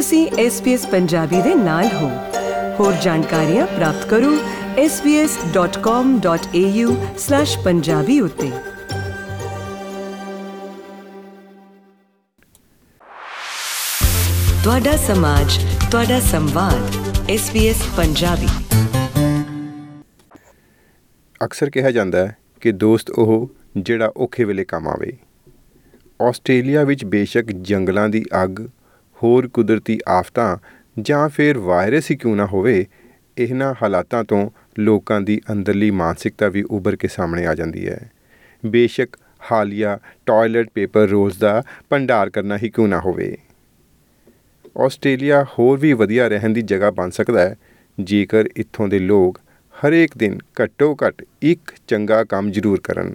ਤੁਸੀਂ SBS ਪੰਜਾਬੀ ਦੇ ਨਾਲ ਹੋ। ਹੋਰ ਜਾਣਕਾਰੀਆਂ ਪ੍ਰਾਪਤ ਕਰੋ svs.com.au/punjabi ਉੱਤੇ। ਤੁਹਾਡਾ ਸਮਾਜ, ਤੁਹਾਡਾ ਸੰਵਾਦ SBS ਪੰਜਾਬੀ। ਅਕਸਰ ਕਿਹਾ ਜਾਂਦਾ ਹੈ ਕਿ ਦੋਸਤ ਉਹ ਜਿਹੜਾ ਔਖੇ ਵੇਲੇ ਕੰਮ ਆਵੇ। ਆਸਟ੍ਰੇਲੀਆ ਵਿੱਚ ਬੇਸ਼ੱਕ ਜੰਗਲਾਂ ਦੀ ਅੱਗ ਹੋਰ ਕੁਦਰਤੀ ਆਫਤਾਂ ਜਾਂ ਫਿਰ ਵਾਇਰਸ ਹੀ ਕਿਉਂ ਨਾ ਹੋਵੇ, ਇਹਨਾਂ ਹਾਲਾਤਾਂ ਤੋਂ ਲੋਕਾਂ ਦੀ ਅੰਦਰਲੀ ਮਾਨਸਿਕਤਾ ਵੀ ਉੱਭਰ ਕੇ ਸਾਹਮਣੇ ਆ ਜਾਂਦੀ ਹੈ। ਬੇਸ਼ੱਕ ਹਾਲੀਆ ਟਾਇਲਟ ਪੇਪਰ ਰੋਲਸ ਦਾ ਭੰਡਾਰ ਕਰਨਾ ਹੀ ਕਿਉਂ ਨਾ ਹੋਵੇ। ਆਸਟ੍ਰੇਲੀਆ ਹੋਰ ਵੀ ਵਧੀਆ ਰਹਿਣ ਦੀ ਜਗ੍ਹਾ ਬਣ ਸਕਦਾ ਹੈ, ਜੇਕਰ ਇੱਥੋਂ ਦੇ ਲੋਕ ਹਰੇਕ ਦਿਨ ਘੱਟੋ ਘੱਟ ਇੱਕ ਚੰਗਾ ਕੰਮ ਜ਼ਰੂਰ ਕਰਨ,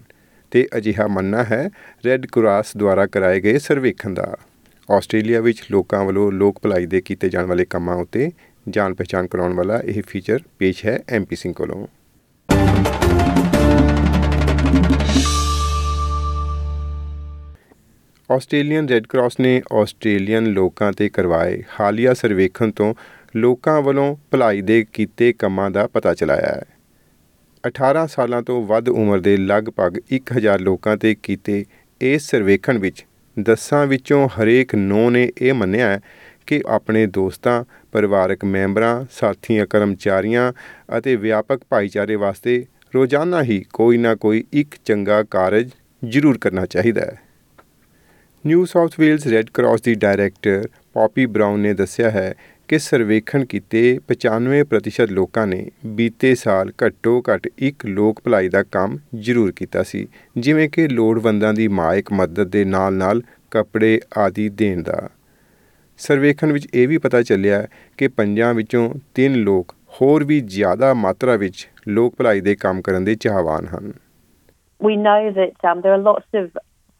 ਤੇ ਅਜਿਹਾ ਮੰਨਣਾ ਹੈ ਰੈੱਡ ਕਰਾਸ ਦੁਆਰਾ ਕਰਾਏ ਗਏ ਸਰਵੇਖਣ ਦਾ। ਆਸਟ੍ਰੇਲੀਆ ਵਿੱਚ ਲੋਕਾਂ ਵੱਲੋਂ ਲੋਕ ਭਲਾਈ ਦੇ ਕੀਤੇ ਜਾਣ ਵਾਲੇ ਕੰਮਾਂ ਉੱਤੇ ਜਾਣ ਪਛਾਣ ਕਰਾਉਣ ਵਾਲਾ ਇਹ ਫੀਚਰ ਪੇਸ਼ ਹੈ ਐਮਪੀ ਸਿੰਘ ਕੋਲੋਂ। ਆਸਟ੍ਰੇਲੀਅਨ ਰੈੱਡ ਕਰਾਸ ਨੇ ਆਸਟ੍ਰੇਲੀਅਨ ਲੋਕਾਂ ਤੇ ਕਰਵਾਏ ਹਾਲੀਆ ਸਰਵੇਖਣ ਤੋਂ ਲੋਕਾਂ ਵੱਲੋਂ ਭਲਾਈ ਦੇ ਕੀਤੇ ਕੰਮਾਂ ਦਾ ਪਤਾ ਚਲਾਇਆ ਹੈ। 18 ਸਾਲਾਂ ਤੋਂ ਵੱਧ ਉਮਰ ਦੇ ਲਗਭਗ 1000 ਲੋਕਾਂ ਤੇ ਕੀਤੇ ਇਸ ਸਰਵੇਖਣ ਵਿੱਚ ਦਸਾਂ ਵਿੱਚੋਂ ਹਰੇਕ 9 ਨੇ ਇਹ ਮੰਨਿਆ ਹੈ ਕਿ ਆਪਣੇ ਦੋਸਤਾਂ, ਪਰਿਵਾਰਕ ਮੈਂਬਰਾਂ, ਸਾਥੀਆਂ, ਕਰਮਚਾਰੀਆਂ ਅਤੇ ਵਿਆਪਕ ਭਾਈਚਾਰੇ ਵਾਸਤੇ ਰੋਜ਼ਾਨਾ ਹੀ ਕੋਈ ਨਾ ਕੋਈ ਇੱਕ ਚੰਗਾ ਕਾਰਜ ਜ਼ਰੂਰ ਕਰਨਾ ਚਾਹੀਦਾ ਹੈ। New South Wales Red Cross ਦੀ ਡਾਇਰੈਕਟਰ ਪੌਪੀ ਬ੍ਰਾਊਨ ਨੇ ਦੱਸਿਆ ਹੈ ਕਿ ਸਰਵੇਖਣ ਕੀਤੇ 95% ਲੋਕਾਂ ਨੇ ਬੀਤੇ ਸਾਲ ਘੱਟੋ ਘੱਟ ਇੱਕ ਲੋਕ ਭਲਾਈ ਦਾ ਕੰਮ ਜ਼ਰੂਰ ਕੀਤਾ ਸੀ ਜਿਵੇਂ ਕਿ ਲੋੜਵੰਦਾਂ ਦੀ ਮਾਇਕ ਮਦਦ ਦੇ ਨਾਲ-ਨਾਲ ਕੱਪੜੇ ਆਦਿ ਦੇਣ ਦਾ ਸਰਵੇਖਣ ਵਿੱਚ ਇਹ ਵੀ ਪਤਾ ਚੱਲਿਆ ਕਿ ਪੰਜਾਂ ਵਿੱਚੋਂ ਤਿੰਨ ਲੋਕ ਹੋਰ ਵੀ ਜ਼ਿਆਦਾ ਮਾਤਰਾ ਵਿੱਚ ਲੋਕ ਭਲਾਈ ਦੇ ਕੰਮ ਕਰਨ ਦੇ ਚਾਹਵਾਨ ਹਨ we know that um, there are lots of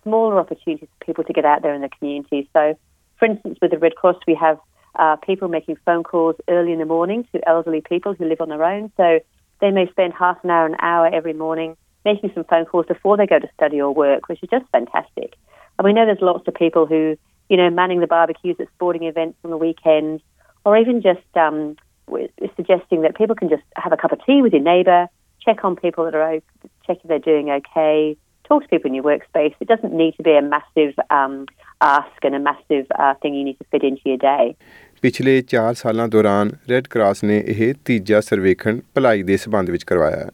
smaller opportunities for people to get out there in the community. So, for instance, with the Red Cross, we have uh, people making phone calls early in the morning to elderly people who live on their own. So, they may spend half an hour, an hour every morning making some phone calls before they go to study or work, which is just fantastic. And we know there's lots of people who, you know, manning the barbecues at sporting events on the weekend, or even just um, suggesting that people can just have a cup of tea with your neighbour, check on people that are check if they're doing okay, talk to people in your workspace. It doesn't need to be a massive um, ask and a massive uh, thing you need to fit into your day. ਪਿਛਲੇ 4 ਸਾਲਾਂ ਦੌਰਾਨ red Cross ਨੇ ਇਹ ਤੀਜਾ ਸਰਵੇਖਣ ਭਲਾਈ ਦੇ ਸਬੰਧ ਵਿੱਚ ਕਰਵਾਇਆ ਹੈ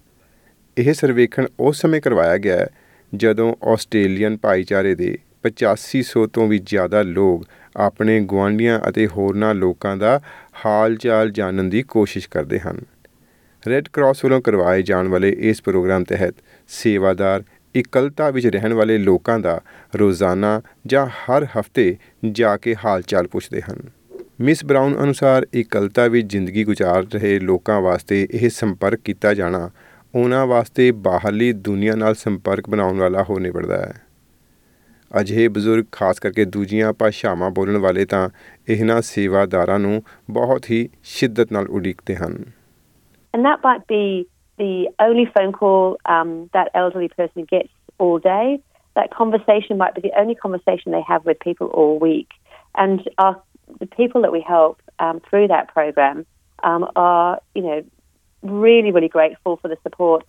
ਇਹ ਸਰਵੇਖਣ ਉਸ ਸਮੇਂ ਕਰਵਾਇਆ ਗਿਆ ਹੈ ਜਦੋਂ ਆਸਟ੍ਰੇਲੀਅਨ ਭਾਈਚਾਰੇ ਦੇ 8500 ਤੋਂ ਵੀ ਜ਼ਿਆਦਾ ਲੋਕ ਆਪਣੇ ਗੁਆਂਢੀਆਂ ਅਤੇ ਹੋਰਨਾਂ ਲੋਕਾਂ ਦਾ ਹਾਲ-ਚਾਲ ਜਾਣਨ ਦੀ ਕੋਸ਼ਿਸ਼ ਕਰਦੇ ਹਨ ਰੈੱਡ ਕਰਾਸ ਵੱਲੋਂ ਕਰਵਾਏ ਜਾਣ ਵਾਲੇ ਇਸ ਪ੍ਰੋਗਰਾਮ ਤਹਿਤ ਸੇਵਾਦਾਰ ਇਕਲਤਾ ਵਿੱਚ ਰਹਿਣ ਵਾਲੇ ਲੋਕਾਂ ਦਾ ਰੋਜ਼ਾਨਾ ਜਾਂ ਹਰ ਹਫ਼ਤੇ ਜਾ ਕੇ ਹਾਲ-ਚਾਲ ਪੁੱਛਦੇ ਹਨ। ਮਿਸ ਬ੍ਰਾਊਨ ਅਨੁਸਾਰ ਇਕਲਤਾ ਵਿੱਚ ਜ਼ਿੰਦਗੀ ਗੁਜ਼ਾਰ ਰਹੇ ਲੋਕਾਂ ਵਾਸਤੇ ਇਹ ਸੰਪਰਕ ਕੀਤਾ ਜਾਣਾ ਉਹਨਾਂ ਵਾਸਤੇ ਬਾਹਰਲੀ ਦੁਨੀਆ ਨਾਲ ਸੰਪਰਕ ਬਣਾਉਣ ਵਾਲਾ ਹੋ ਨਿਬੜਦਾ ਹੈ। ਅਜਿਹੇ ਬਜ਼ੁਰਗ ਖਾਸ ਕਰਕੇ ਦੂਜੀਆਂ ਭਾਸ਼ਾਵਾਂ ਬੋਲਣ ਵਾਲੇ ਤਾਂ ਇਹਨਾਂ ਸੇਵਾਦਾਰਾਂ ਨੂੰ ਬਹੁਤ ਹੀ ਸ਼ਿੱਦਤ ਨਾਲ ਉਡੀਕਦੇ ਹਨ। And that might be the only phone call um, that elderly person gets all day. That conversation might be the only conversation they have with people all week. And our, the people that we help um, through that program um, are, you know, really, really grateful for the support.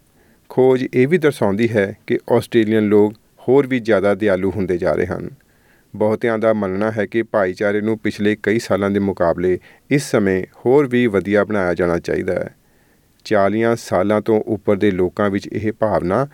ਖੋਜ ਇਹ ਵੀ ਦਰਸਾਉਂਦੀ ਹੈ ਕਿ Australian ਲੋਕ ਹੋਰ ਵੀ ਜ਼ਿਆਦਾ ਦਿਆਲੂ ਹੁੰਦੇ ਜਾ ਰਹੇ ਹਨ ਬਹੁਤਿਆਂ ਦਾ ਮੰਨਣਾ ਹੈ ਕਿ ਭਾਈਚਾਰੇ ਨੂੰ ਪਿਛਲੇ ਕਈ ਸਾਲਾਂ ਦੇ ਮੁਕਾਬਲੇ ਇਸ ਸਮੇਂ ਹੋਰ ਵੀ ਵਧੀਆ ਬਣਾਇਆ ਜਾਣਾ ਚਾਹੀਦਾ ਹੈ 40 ਸਾਲਾਂ ਤੋਂ ਉੱਪਰ ਦੇ ਲੋਕਾਂ ਵਿੱਚ ਇਹ ਭਾਵਨਾ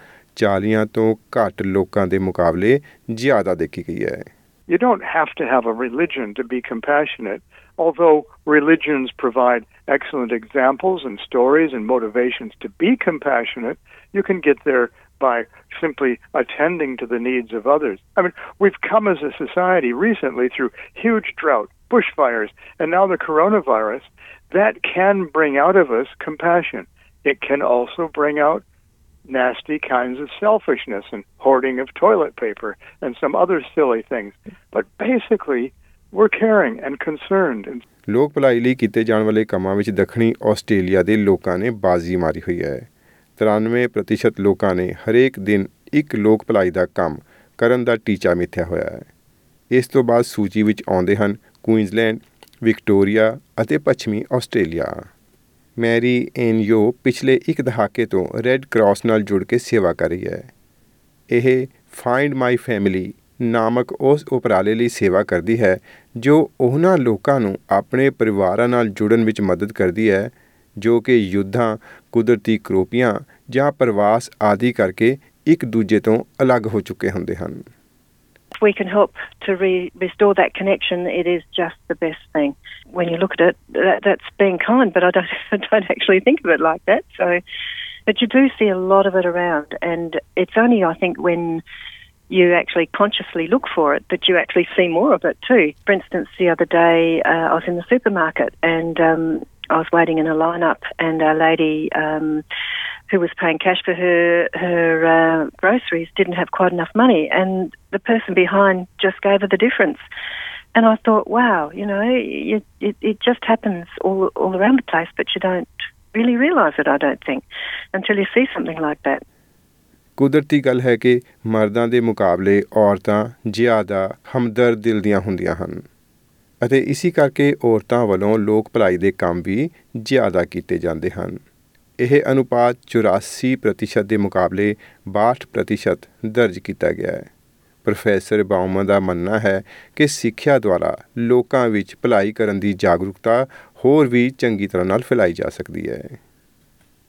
40 ਤੋਂ ਘੱਟ ਲੋਕਾਂ ਦੇ ਮੁਕਾਬਲੇ ਜ਼ਿਆਦਾ ਦੇਖੀ ਗਈ ਹੈ You don't have to have a religion to be compassionate, although religions provide excellent examples and stories and motivations to be compassionate. You can get there by simply attending to the needs of others. I mean, we've come as a society recently through huge drought, bushfires, and now the coronavirus. That can bring out of us compassion. It can also bring out nasty kinds of selfishness and hoarding of toilet paper and some other silly things. But basically, we're caring and concerned. And ਲੋਕ ਭਲਾਈ ਲਈ ਕੀਤੇ ਜਾਣ ਵਾਲੇ ਕੰਮਾਂ ਵਿੱਚ ਦੱਖਣੀ Australia ਦੇ ਲੋਕਾਂ ਨੇ ਬਾਜ਼ੀ ਮਾਰੀ ਹੋਈ ਹੈ 93% ਲੋਕਾਂ ਨੇ ਹਰੇਕ ਦਿਨ ਇੱਕ ਲੋਕ ਭਲਾਈ ਦਾ ਕੰਮ ਕਰਨ ਦਾ ਟੀਚਾ ਮਿੱਥਿਆ ਹੋਇਆ ਹੈ ਇਸ ਤੋਂ ਬਾਅਦ ਸੂਚੀ ਵਿੱਚ ਆਉਂਦੇ ਹਨ ਕੁਈਨਜ਼ਲੈਂਡ ਵਿਕਟੋਰੀਆ ਅਤੇ ਪੱਛਮੀ ਆਸਟ੍ਰੇਲੀਆ। ਮੈਰੀ ਐਨ ਯੋ ਪਿਛਲੇ ਇੱਕ ਦਹਾਕੇ ਤੋਂ ਰੈੱਡ ਕਰਾਸ ਨਾਲ ਜੁੜ ਕੇ ਸੇਵਾ ਕਰ ਰਹੀ ਹੈ। ਇਹ ਫਾਈਂਡ ਮਾਈ ਫੈਮਿਲੀ ਨਾਮਕ ਉਸ ਉਪਰਾਲੇ ਲਈ ਸੇਵਾ ਕਰਦੀ ਹੈ, ਜੋ ਉਹਨਾਂ ਲੋਕਾਂ ਨੂੰ ਆਪਣੇ ਪਰਿਵਾਰਾਂ ਨਾਲ ਜੁੜਨ ਵਿੱਚ ਮਦਦ ਕਰਦੀ ਹੈ, ਜੋ ਕਿ ਯੁੱਧਾਂ, ਕੁਦਰਤੀ ਕਰੋਪੀਆਂ ਜਾਂ ਪ੍ਰਵਾਸ ਆਦਿ ਕਰਕੇ ਇੱਕ ਦੂਜੇ ਤੋਂ ਅਲੱਗ ਹੋ ਚੁੱਕੇ ਹੁੰਦੇ ਹਨ। If we can help to re- restore that connection, it is just the best thing. When you look at it, that, that's being kind, but I don't, I don't actually think of it like that. So, but you do see a lot of it around, and it's only I think when you actually consciously look for it that you actually see more of it too. For instance, the other day uh, I was in the supermarket and um, I was waiting in a lineup, and a lady. Um, who was paying cash for her her uh, groceries didn't have quite enough money, and the person behind just gave her the difference. And I thought, wow, you know, it, it, it just happens all all around the place, but you don't really realise it. I don't think until you see something like that. ਕੁਦਰਤੀ ਗੱਲ ਹੈ ਕਿ ਮਰਦਾਂ ਦੇ ਮੁਕਾਬਲੇ ਔਰਤਾਂ ਜ਼ਿਆਦਾ ਹਮਦਰਦ ਦਿਲ ਦੀਆਂ ਹੁੰਦੀਆਂ ਹਨ ਅਤੇ ਇਸੇ ਕਰਕੇ ਔਰਤਾਂ ਵੱਲੋਂ ਲੋਕ ਭਲਾਈ ਦੇ ਕੰਮ ਵੀ ਜ਼ਿਆਦਾ ਕੀਤੇ ਜਾਂਦੇ ਹਨ। ਇਹ ਅਨੁਪਾਤ 84% ਦੇ ਮੁਕਾਬਲੇ 62% ਦਰਜ ਕੀਤਾ ਗਿਆ ਹੈ। ਪ੍ਰੋਫੈਸਰ ਬਾਉਮਾ ਦਾ ਮੰਨਣਾ ਹੈ ਕਿ ਸਿੱਖਿਆ ਦੁਆਰਾ ਲੋਕਾਂ ਵਿੱਚ ਭਲਾਈ ਕਰਨ ਦੀ ਜਾਗਰੂਕਤਾ ਹੋਰ ਵੀ ਚੰਗੀ ਤਰ੍ਹਾਂ ਨਾਲ ਫੈਲਾਈ ਜਾ ਸਕਦੀ ਹੈ।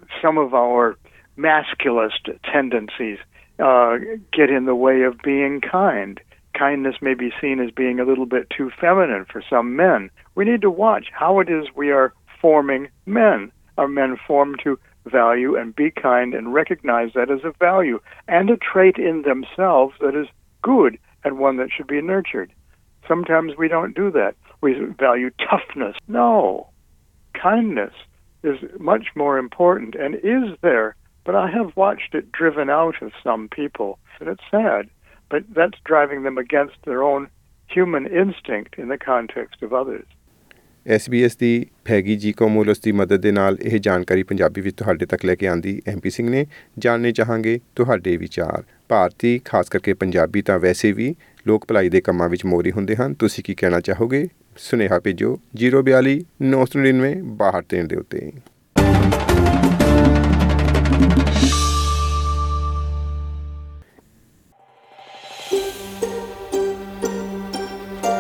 Some of our masculist tendencies uh, get in the way of being kind. Kindness may be seen as being a little bit too feminine for some men. We need to watch how it is we are forming men. Are men formed to value and be kind and recognize that as a value and a trait in themselves that is good and one that should be nurtured? Sometimes we don't do that. We value toughness. No. Kindness is much more important and is there but I have watched it driven out of some people, and it's sad. But that's driving them against their own human instinct in the context of others. SBS ਦੀ ਫੈਗੀ ਜੀ ਕੋਮੋਲਸ ਦੀ ਮਦਦ ਦੇ ਨਾਲ ਇਹ ਜਾਣਕਾਰੀ ਪੰਜਾਬੀ ਵਿੱਚ ਤੁਹਾਡੇ ਤੱਕ ਲੈ ਕੇ ਆਂਦੀ ਐਮਪੀ ਸਿੰਘ ਨੇ। ਜਾਣਨੇ ਚਾਹਾਂਗੇ ਤੁਹਾਡੇ ਵਿਚਾਰ। ਭਾਰਤੀ, ਖਾਸ ਕਰਕੇ ਪੰਜਾਬੀ ਤਾਂ ਵੈਸੇ ਵੀ ਲੋਕ ਭਲਾਈ ਦੇ ਕੰਮਾਂ ਵਿੱਚ ਮੋਰੀ ਹੁੰਦੇ ਹਨ। ਤੁਸੀਂ ਕੀ ਕਹਿਣਾ ਚਾਹੋਗੇ? ਸੁਨੇਹਾ ਭੇਜੋ 042 999 62 ਦੇ ਉੱਤੇ।